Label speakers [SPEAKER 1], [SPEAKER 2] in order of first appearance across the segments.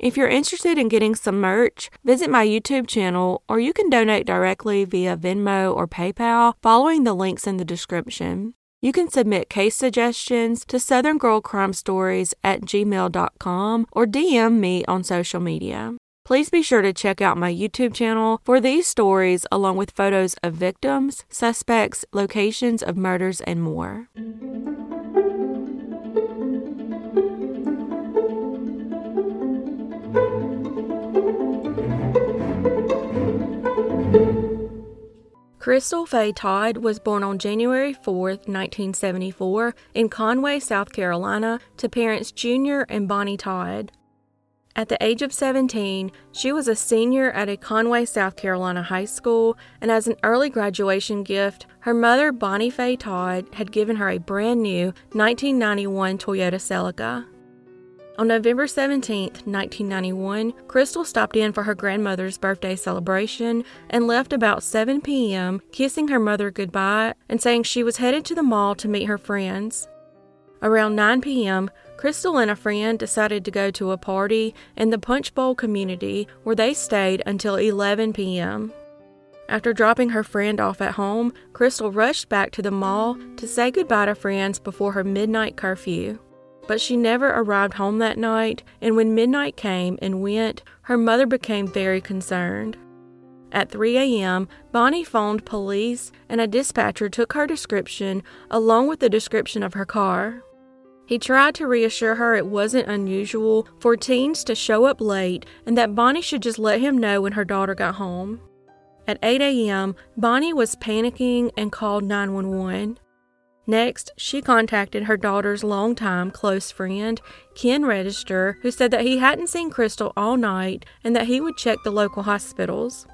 [SPEAKER 1] If you're interested in getting some merch, visit my YouTube channel or you can donate directly via Venmo or PayPal following the links in the description. You can submit case suggestions to Southern Girl Crime Stories at gmail.com or DM me on social media. Please be sure to check out my YouTube channel for these stories along with photos of victims, suspects, locations of murders, and more. Crystal Faye Todd was born on January 4, 1974, in Conway, South Carolina, to parents Junior and Bonnie Todd. At the age of 17, she was a senior at a Conway, South Carolina high school, and as an early graduation gift, her mother, Bonnie Faye Todd, had given her a brand new 1991 Toyota Celica. On November 17, 1991, Crystal stopped in for her grandmother's birthday celebration and left about 7 p.m., kissing her mother goodbye and saying she was headed to the mall to meet her friends. Around 9 p.m., Crystal and a friend decided to go to a party in the Punch Bowl community where they stayed until 11 p.m. After dropping her friend off at home, Crystal rushed back to the mall to say goodbye to friends before her midnight curfew but she never arrived home that night, and when midnight came and went, her mother became very concerned. At 3 a.m., Bonnie phoned police, and a dispatcher took her description along with the description of her car. He tried to reassure her it wasn't unusual for teens to show up late and that Bonnie should just let him know when her daughter got home. At 8 a.m., Bonnie was panicking and called 911. Next, she contacted her daughter's longtime close friend, Ken Register, who said that he hadn't seen Crystal all night and that he would check the local hospitals.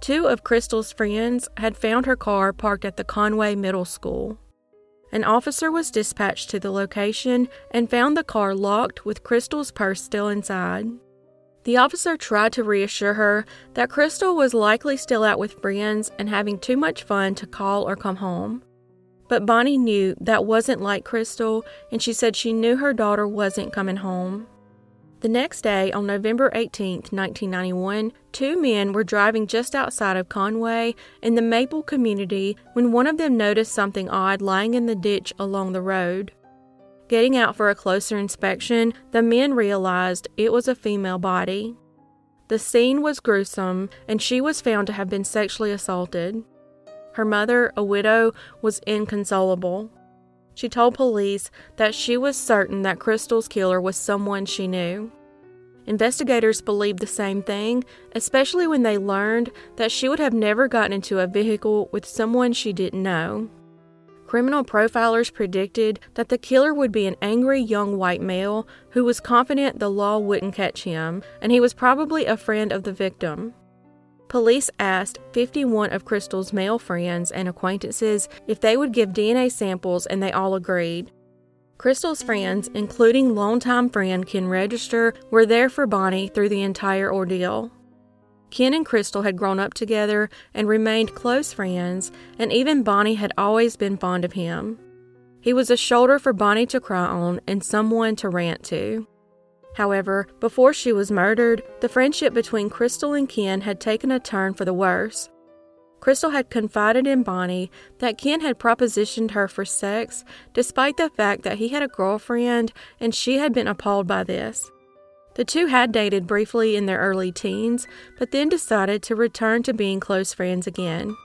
[SPEAKER 1] Two of Crystal's friends had found her car parked at the Conway Middle School. An officer was dispatched to the location and found the car locked with Crystal's purse still inside. The officer tried to reassure her that Crystal was likely still out with friends and having too much fun to call or come home. But Bonnie knew that wasn't like Crystal, and she said she knew her daughter wasn't coming home. The next day, on November 18, 1991, two men were driving just outside of Conway in the Maple community when one of them noticed something odd lying in the ditch along the road. Getting out for a closer inspection, the men realized it was a female body. The scene was gruesome, and she was found to have been sexually assaulted. Her mother, a widow, was inconsolable. She told police that she was certain that Crystal's killer was someone she knew. Investigators believed the same thing, especially when they learned that she would have never gotten into a vehicle with someone she didn't know. Criminal profilers predicted that the killer would be an angry young white male who was confident the law wouldn't catch him, and he was probably a friend of the victim. Police asked 51 of Crystal's male friends and acquaintances if they would give DNA samples, and they all agreed. Crystal's friends, including longtime friend Ken Register, were there for Bonnie through the entire ordeal. Ken and Crystal had grown up together and remained close friends, and even Bonnie had always been fond of him. He was a shoulder for Bonnie to cry on and someone to rant to. However, before she was murdered, the friendship between Crystal and Ken had taken a turn for the worse. Crystal had confided in Bonnie that Ken had propositioned her for sex, despite the fact that he had a girlfriend and she had been appalled by this. The two had dated briefly in their early teens, but then decided to return to being close friends again.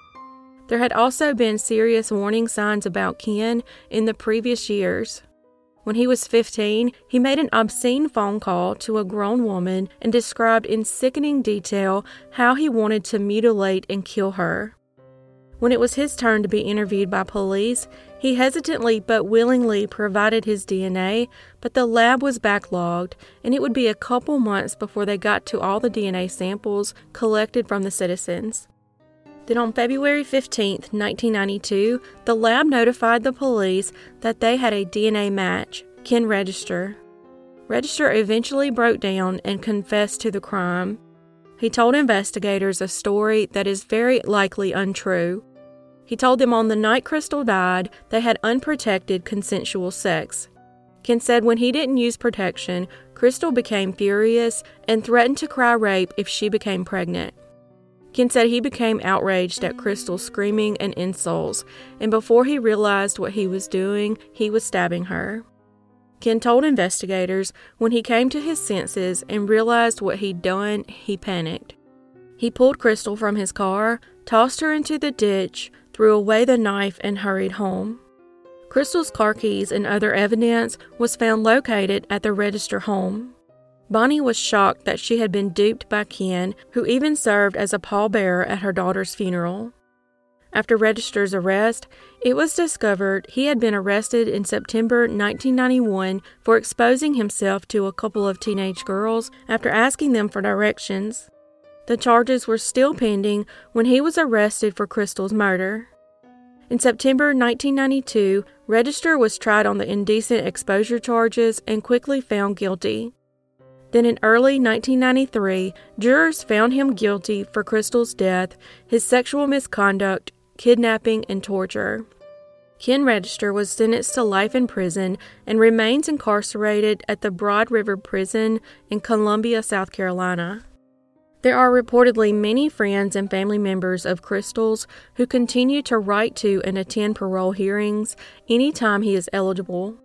[SPEAKER 1] There had also been serious warning signs about Ken in the previous years. When he was 15, he made an obscene phone call to a grown woman and described in sickening detail how he wanted to mutilate and kill her. When it was his turn to be interviewed by police, he hesitantly but willingly provided his DNA, but the lab was backlogged, and it would be a couple months before they got to all the DNA samples collected from the citizens. Then on February 15, 1992, the lab notified the police that they had a DNA match, Ken Register. Register eventually broke down and confessed to the crime. He told investigators a story that is very likely untrue. He told them on the night Crystal died, they had unprotected consensual sex. Ken said when he didn't use protection, Crystal became furious and threatened to cry rape if she became pregnant. Ken said he became outraged at Crystal's screaming and insults, and before he realized what he was doing, he was stabbing her. Ken told investigators when he came to his senses and realized what he'd done, he panicked. He pulled Crystal from his car, tossed her into the ditch, threw away the knife, and hurried home. Crystal's car keys and other evidence was found located at the register home. Bonnie was shocked that she had been duped by Ken, who even served as a pallbearer at her daughter's funeral. After Register's arrest, it was discovered he had been arrested in September 1991 for exposing himself to a couple of teenage girls after asking them for directions. The charges were still pending when he was arrested for Crystal's murder. In September 1992, Register was tried on the indecent exposure charges and quickly found guilty. Then in early 1993, jurors found him guilty for Crystal's death, his sexual misconduct, kidnapping, and torture. Ken Register was sentenced to life in prison and remains incarcerated at the Broad River Prison in Columbia, South Carolina. There are reportedly many friends and family members of Crystal's who continue to write to and attend parole hearings anytime he is eligible.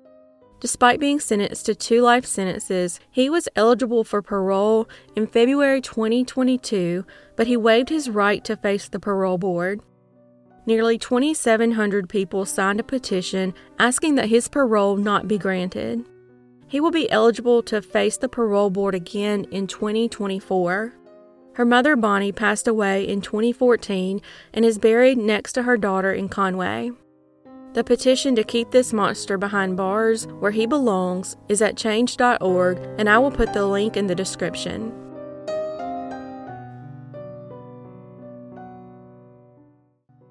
[SPEAKER 1] Despite being sentenced to two life sentences, he was eligible for parole in February 2022, but he waived his right to face the parole board. Nearly 2,700 people signed a petition asking that his parole not be granted. He will be eligible to face the parole board again in 2024. Her mother, Bonnie, passed away in 2014 and is buried next to her daughter in Conway. The petition to keep this monster behind bars where he belongs is at change.org, and I will put the link in the description.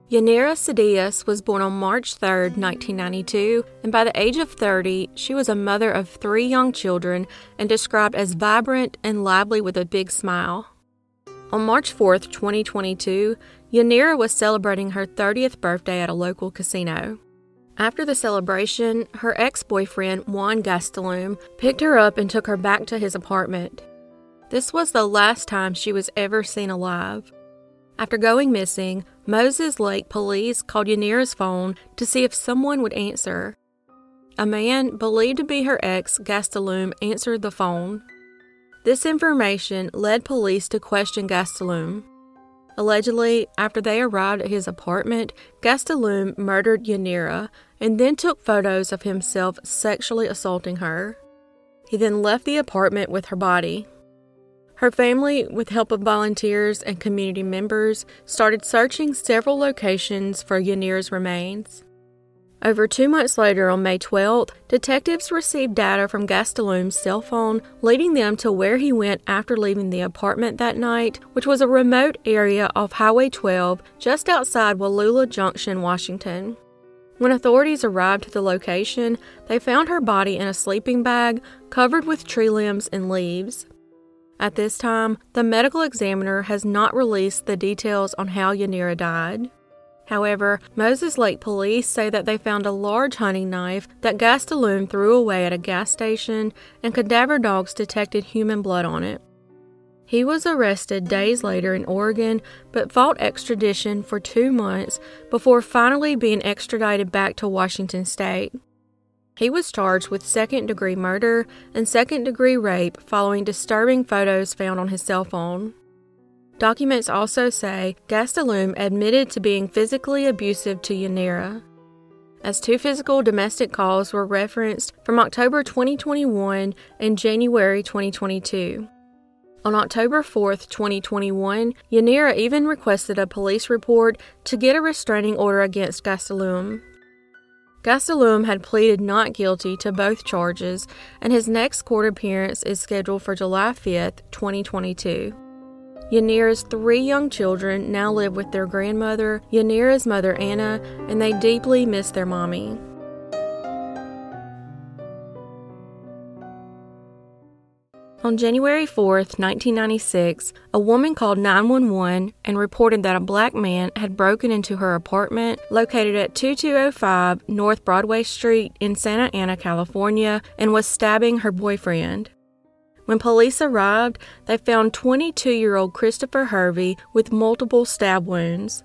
[SPEAKER 1] Yanira Cedillos was born on March 3, 1992, and by the age of 30, she was a mother of three young children and described as vibrant and lively with a big smile. On March 4, 2022, Yanira was celebrating her 30th birthday at a local casino. After the celebration, her ex boyfriend, Juan Gastelum, picked her up and took her back to his apartment. This was the last time she was ever seen alive. After going missing, Moses Lake police called Yanira's phone to see if someone would answer. A man believed to be her ex, Gastelum, answered the phone. This information led police to question Gastelum. Allegedly, after they arrived at his apartment, Gastelum murdered Yanira and then took photos of himself sexually assaulting her. He then left the apartment with her body. Her family, with help of volunteers and community members, started searching several locations for Yanira's remains. Over two months later, on May 12th, detectives received data from Gastelum's cell phone leading them to where he went after leaving the apartment that night, which was a remote area off Highway 12 just outside Wallula Junction, Washington. When authorities arrived at the location, they found her body in a sleeping bag covered with tree limbs and leaves. At this time, the medical examiner has not released the details on how Yanira died. However, Moses Lake police say that they found a large hunting knife that Gastelum threw away at a gas station, and cadaver dogs detected human blood on it. He was arrested days later in Oregon but fought extradition for two months before finally being extradited back to Washington state. He was charged with second degree murder and second degree rape following disturbing photos found on his cell phone. Documents also say Gastelum admitted to being physically abusive to Yanira. As two physical domestic calls were referenced from October 2021 and January 2022. On October 4, 2021, Yanira even requested a police report to get a restraining order against Gastelum. Gastelum had pleaded not guilty to both charges, and his next court appearance is scheduled for July 5, 2022. Yanira's three young children now live with their grandmother, Yanira's mother Anna, and they deeply miss their mommy. On January 4, 1996, a woman called 911 and reported that a black man had broken into her apartment located at 2205 North Broadway Street in Santa Ana, California, and was stabbing her boyfriend. When police arrived, they found 22 year old Christopher Hervey with multiple stab wounds.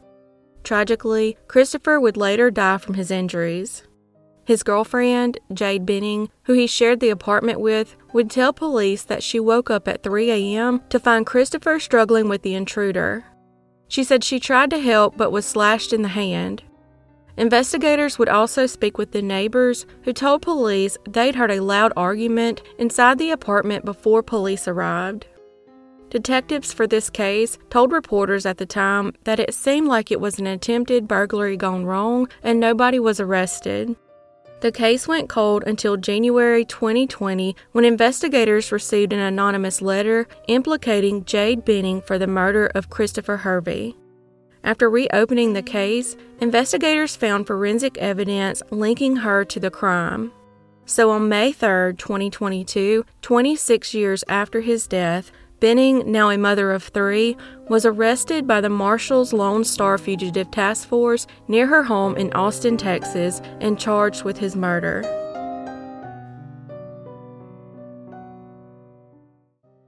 [SPEAKER 1] Tragically, Christopher would later die from his injuries. His girlfriend, Jade Benning, who he shared the apartment with, would tell police that she woke up at 3 a.m. to find Christopher struggling with the intruder. She said she tried to help but was slashed in the hand. Investigators would also speak with the neighbors who told police they'd heard a loud argument inside the apartment before police arrived. Detectives for this case told reporters at the time that it seemed like it was an attempted burglary gone wrong and nobody was arrested. The case went cold until January 2020 when investigators received an anonymous letter implicating Jade Benning for the murder of Christopher Hervey. After reopening the case, investigators found forensic evidence linking her to the crime. So on May 3, 2022, 26 years after his death, Benning, now a mother of three, was arrested by the Marshals Lone Star Fugitive Task Force near her home in Austin, Texas, and charged with his murder.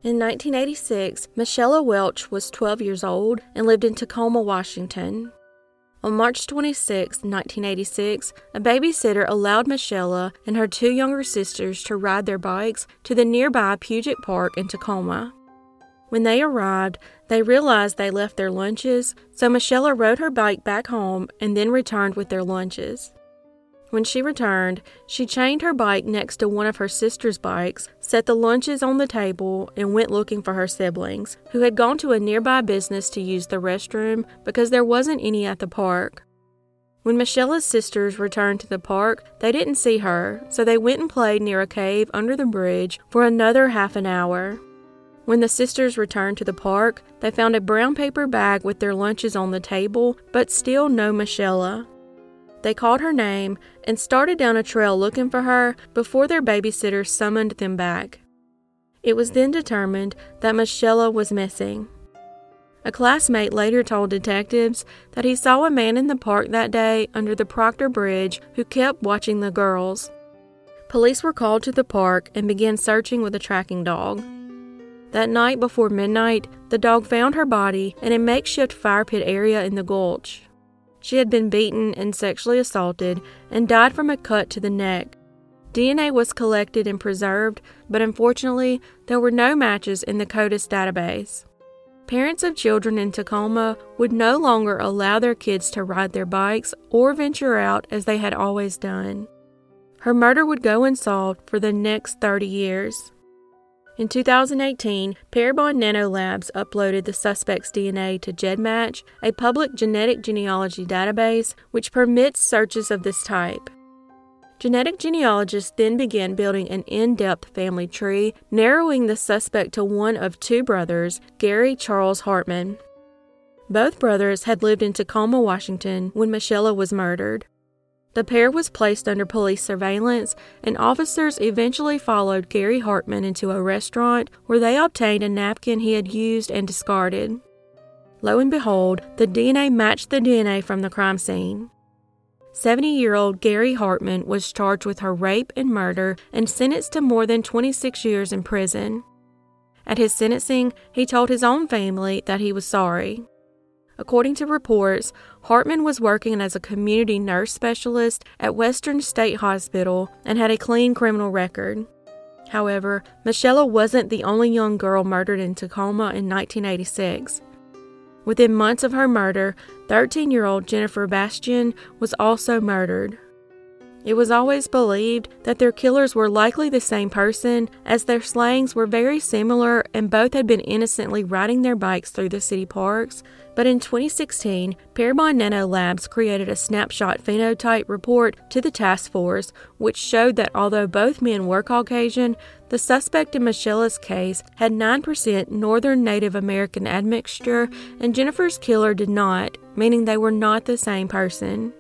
[SPEAKER 1] In 1986, Michelle Welch was 12 years old and lived in Tacoma, Washington. On March 26, 1986, a babysitter allowed Michelle and her two younger sisters to ride their bikes to the nearby Puget Park in Tacoma. When they arrived, they realized they left their lunches, so Michelle rode her bike back home and then returned with their lunches. When she returned, she chained her bike next to one of her sister's bikes, set the lunches on the table, and went looking for her siblings, who had gone to a nearby business to use the restroom because there wasn't any at the park. When Michelle's sisters returned to the park, they didn't see her, so they went and played near a cave under the bridge for another half an hour. When the sisters returned to the park, they found a brown paper bag with their lunches on the table, but still no Michelle. They called her name and started down a trail looking for her before their babysitter summoned them back. It was then determined that Michelle was missing. A classmate later told detectives that he saw a man in the park that day under the Proctor Bridge who kept watching the girls. Police were called to the park and began searching with a tracking dog. That night before midnight, the dog found her body in a makeshift fire pit area in the gulch. She had been beaten and sexually assaulted and died from a cut to the neck. DNA was collected and preserved, but unfortunately, there were no matches in the CODIS database. Parents of children in Tacoma would no longer allow their kids to ride their bikes or venture out as they had always done. Her murder would go unsolved for the next 30 years. In 2018, Parabon Nanolabs uploaded the suspect's DNA to GEDmatch, a public genetic genealogy database which permits searches of this type. Genetic genealogists then began building an in depth family tree, narrowing the suspect to one of two brothers, Gary Charles Hartman. Both brothers had lived in Tacoma, Washington when Michelle was murdered. The pair was placed under police surveillance, and officers eventually followed Gary Hartman into a restaurant where they obtained a napkin he had used and discarded. Lo and behold, the DNA matched the DNA from the crime scene. 70 year old Gary Hartman was charged with her rape and murder and sentenced to more than 26 years in prison. At his sentencing, he told his own family that he was sorry. According to reports, Hartman was working as a community nurse specialist at Western State Hospital and had a clean criminal record. However, Michelle wasn't the only young girl murdered in Tacoma in 1986. Within months of her murder, 13 year old Jennifer Bastian was also murdered. It was always believed that their killers were likely the same person, as their slayings were very similar and both had been innocently riding their bikes through the city parks. But in 2016, Parabon Nano Labs created a snapshot phenotype report to the task force, which showed that although both men were Caucasian, the suspect in Michella's case had 9% Northern Native American admixture, and Jennifer's killer did not, meaning they were not the same person.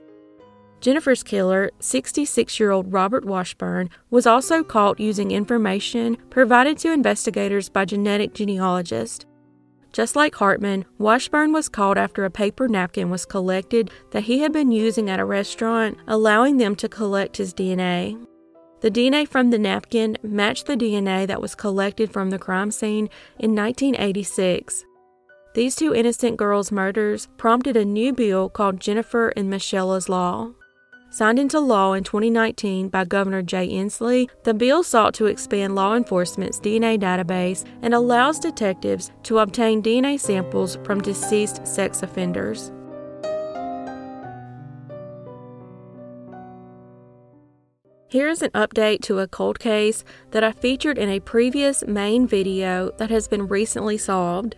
[SPEAKER 1] Jennifer's killer, 66 year old Robert Washburn, was also caught using information provided to investigators by genetic genealogists. Just like Hartman, Washburn was caught after a paper napkin was collected that he had been using at a restaurant, allowing them to collect his DNA. The DNA from the napkin matched the DNA that was collected from the crime scene in 1986. These two innocent girls' murders prompted a new bill called Jennifer and Michella's Law. Signed into law in 2019 by Governor Jay Inslee, the bill sought to expand law enforcement's DNA database and allows detectives to obtain DNA samples from deceased sex offenders. Here is an update to a cold case that I featured in a previous main video that has been recently solved.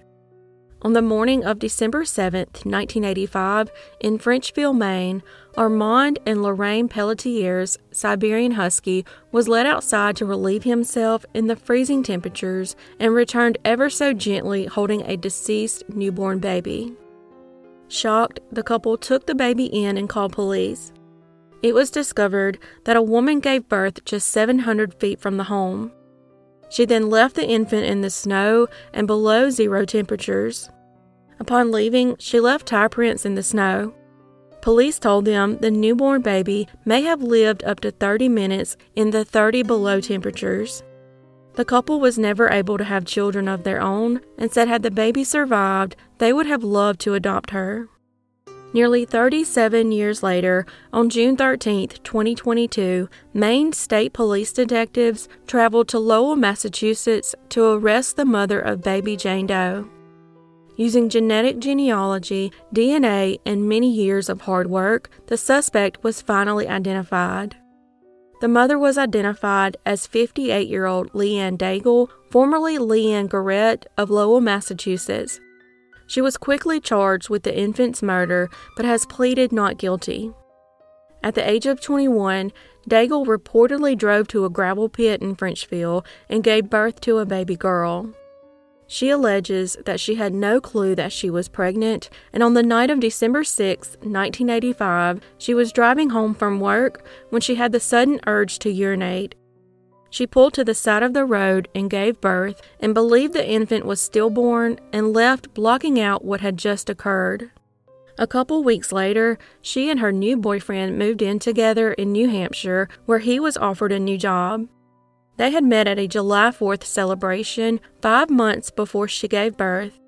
[SPEAKER 1] On the morning of December 7, 1985, in Frenchville, Maine, Armand and Lorraine Pelletier's Siberian Husky was let outside to relieve himself in the freezing temperatures and returned ever so gently holding a deceased newborn baby. Shocked, the couple took the baby in and called police. It was discovered that a woman gave birth just 700 feet from the home. She then left the infant in the snow and below zero temperatures. Upon leaving, she left tire prints in the snow. Police told them the newborn baby may have lived up to 30 minutes in the 30 below temperatures. The couple was never able to have children of their own and said had the baby survived, they would have loved to adopt her. Nearly 37 years later, on June 13, 2022, Maine State Police detectives traveled to Lowell, Massachusetts to arrest the mother of baby Jane Doe. Using genetic genealogy, DNA, and many years of hard work, the suspect was finally identified. The mother was identified as 58 year old Leanne Daigle, formerly Leanne Garrett of Lowell, Massachusetts. She was quickly charged with the infant's murder but has pleaded not guilty. At the age of 21, Daigle reportedly drove to a gravel pit in Frenchville and gave birth to a baby girl. She alleges that she had no clue that she was pregnant, and on the night of December 6, 1985, she was driving home from work when she had the sudden urge to urinate she pulled to the side of the road and gave birth and believed the infant was stillborn and left, blocking out what had just occurred. A couple weeks later, she and her new boyfriend moved in together in New Hampshire, where he was offered a new job. They had met at a July 4th celebration five months before she gave birth.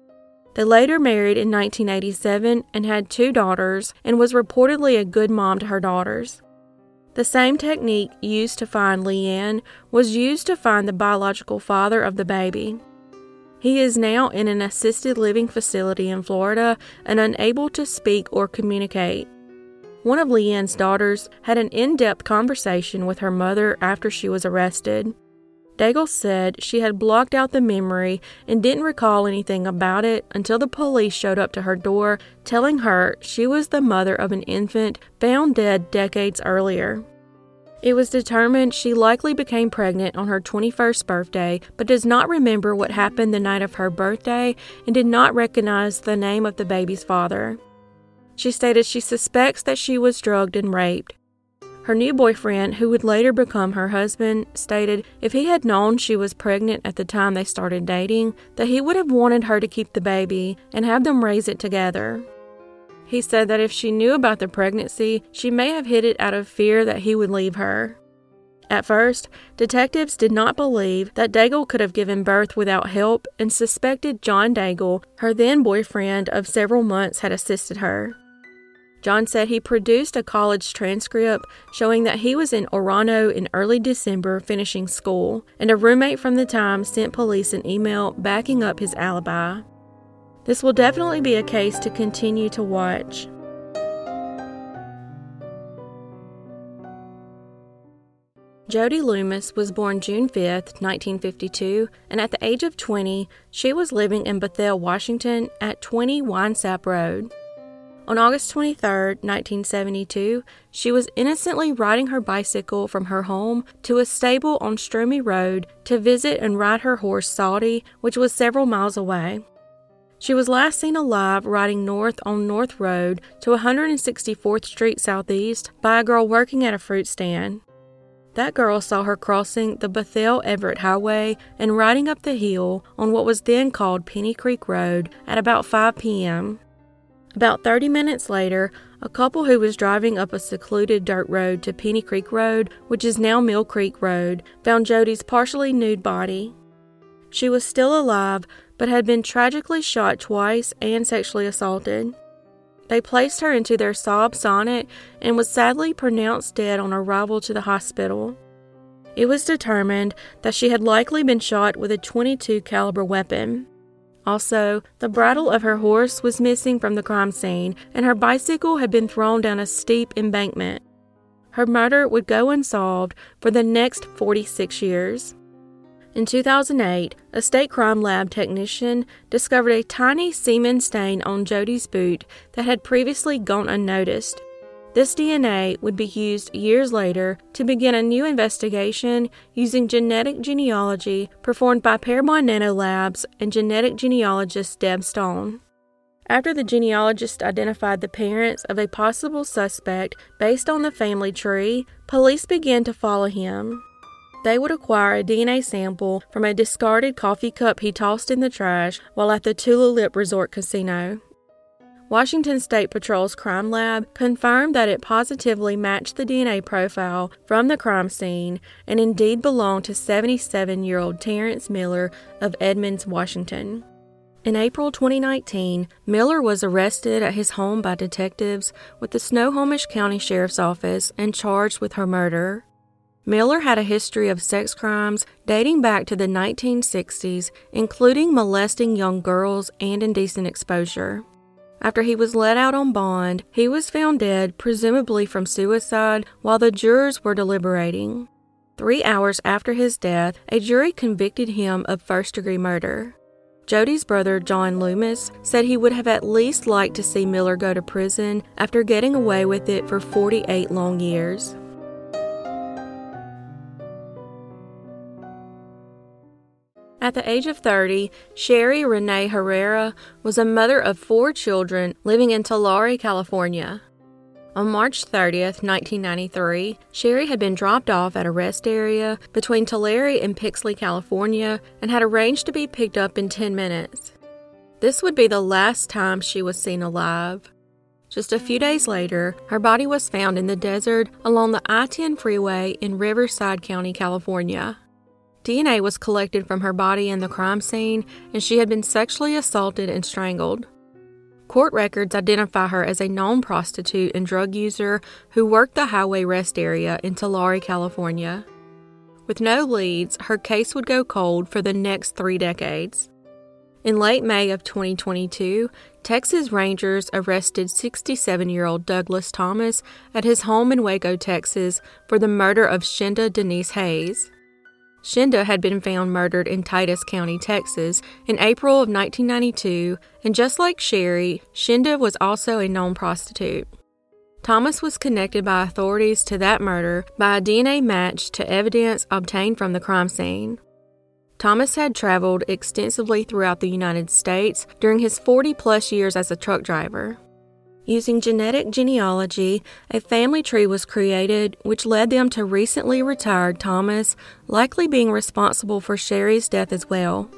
[SPEAKER 1] They later married in 1987 and had two daughters and was reportedly a good mom to her daughters. The same technique used to find Leanne was used to find the biological father of the baby. He is now in an assisted living facility in Florida and unable to speak or communicate. One of Leanne's daughters had an in depth conversation with her mother after she was arrested. Daigle said she had blocked out the memory and didn't recall anything about it until the police showed up to her door telling her she was the mother of an infant found dead decades earlier. It was determined she likely became pregnant on her 21st birthday, but does not remember what happened the night of her birthday and did not recognize the name of the baby's father. She stated she suspects that she was drugged and raped. Her new boyfriend, who would later become her husband, stated if he had known she was pregnant at the time they started dating, that he would have wanted her to keep the baby and have them raise it together. He said that if she knew about the pregnancy, she may have hid it out of fear that he would leave her. At first, detectives did not believe that Daigle could have given birth without help and suspected John Daigle, her then boyfriend of several months, had assisted her. John said he produced a college transcript showing that he was in Orono in early December finishing school, and a roommate from the time sent police an email backing up his alibi. This will definitely be a case to continue to watch. Jody Loomis was born June 5, 1952, and at the age of 20, she was living in Bothell, Washington at 20 Winesap Road. On August 23, 1972, she was innocently riding her bicycle from her home to a stable on Stromey Road to visit and ride her horse Salty, which was several miles away. She was last seen alive riding north on North Road to 164th Street Southeast by a girl working at a fruit stand. That girl saw her crossing the Bothell Everett Highway and riding up the hill on what was then called Penny Creek Road at about 5 p.m. About 30 minutes later, a couple who was driving up a secluded dirt road to Penny Creek Road, which is now Mill Creek Road, found Jody's partially nude body. She was still alive, but had been tragically shot twice and sexually assaulted. They placed her into their Saab Sonnet and was sadly pronounced dead on arrival to the hospital. It was determined that she had likely been shot with a 22 caliber weapon. Also, the bridle of her horse was missing from the crime scene, and her bicycle had been thrown down a steep embankment. Her murder would go unsolved for the next 46 years. In 2008, a state crime lab technician discovered a tiny semen stain on Jody's boot that had previously gone unnoticed. This DNA would be used years later to begin a new investigation using genetic genealogy performed by Parabon Nano Labs and genetic genealogist Deb Stone. After the genealogist identified the parents of a possible suspect based on the family tree, police began to follow him. They would acquire a DNA sample from a discarded coffee cup he tossed in the trash while at the Tulalip Resort Casino. Washington State Patrol's crime lab confirmed that it positively matched the DNA profile from the crime scene and indeed belonged to 77 year old Terrence Miller of Edmonds, Washington. In April 2019, Miller was arrested at his home by detectives with the Snohomish County Sheriff's Office and charged with her murder. Miller had a history of sex crimes dating back to the 1960s, including molesting young girls and indecent exposure. After he was let out on bond, he was found dead, presumably from suicide, while the jurors were deliberating. Three hours after his death, a jury convicted him of first degree murder. Jody's brother, John Loomis, said he would have at least liked to see Miller go to prison after getting away with it for 48 long years. At the age of 30, Sherri Renee Herrera was a mother of four children living in Tulare, California. On March 30th, 1993, Sherry had been dropped off at a rest area between Tulare and Pixley, California, and had arranged to be picked up in 10 minutes. This would be the last time she was seen alive. Just a few days later, her body was found in the desert along the I 10 freeway in Riverside County, California. DNA was collected from her body in the crime scene, and she had been sexually assaulted and strangled. Court records identify her as a known prostitute and drug user who worked the highway rest area in Tulare, California. With no leads, her case would go cold for the next three decades. In late May of 2022, Texas Rangers arrested 67 year old Douglas Thomas at his home in Waco, Texas, for the murder of Shinda Denise Hayes. Shinda had been found murdered in Titus County, Texas, in April of 1992, and just like Sherri, Shinda was also a known prostitute. Thomas was connected by authorities to that murder by a DNA match to evidence obtained from the crime scene. Thomas had traveled extensively throughout the United States during his 40 plus years as a truck driver. Using genetic genealogy, a family tree was created which led them to recently retired Thomas, likely being responsible for Sherri's death as well.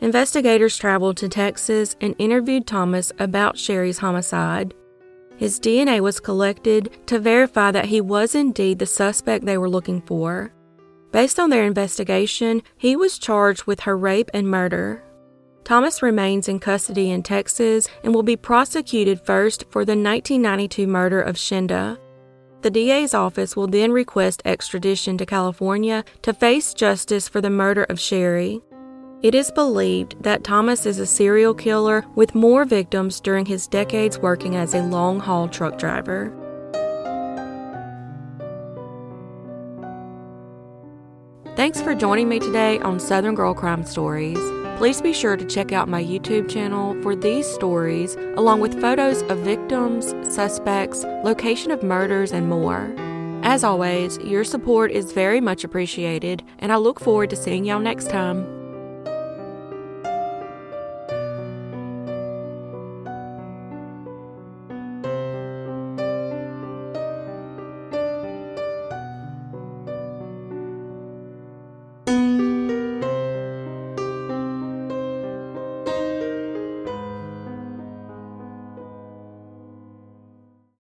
[SPEAKER 1] Investigators traveled to Texas and interviewed Thomas about Sherri's homicide. His DNA was collected to verify that he was indeed the suspect they were looking for. Based on their investigation, he was charged with her rape and murder. Thomas remains in custody in Texas and will be prosecuted first for the 1992 murder of Shinda. The DA's office will then request extradition to California to face justice for the murder of Sherri. It is believed that Thomas is a serial killer with more victims during his decades working as a long haul truck driver. Thanks for joining me today on Southern Girl Crime Stories. Please be sure to check out my YouTube channel for these stories, along with photos of victims, suspects, location of murders, and more. As always, your support is very much appreciated, and I look forward to seeing y'all next time.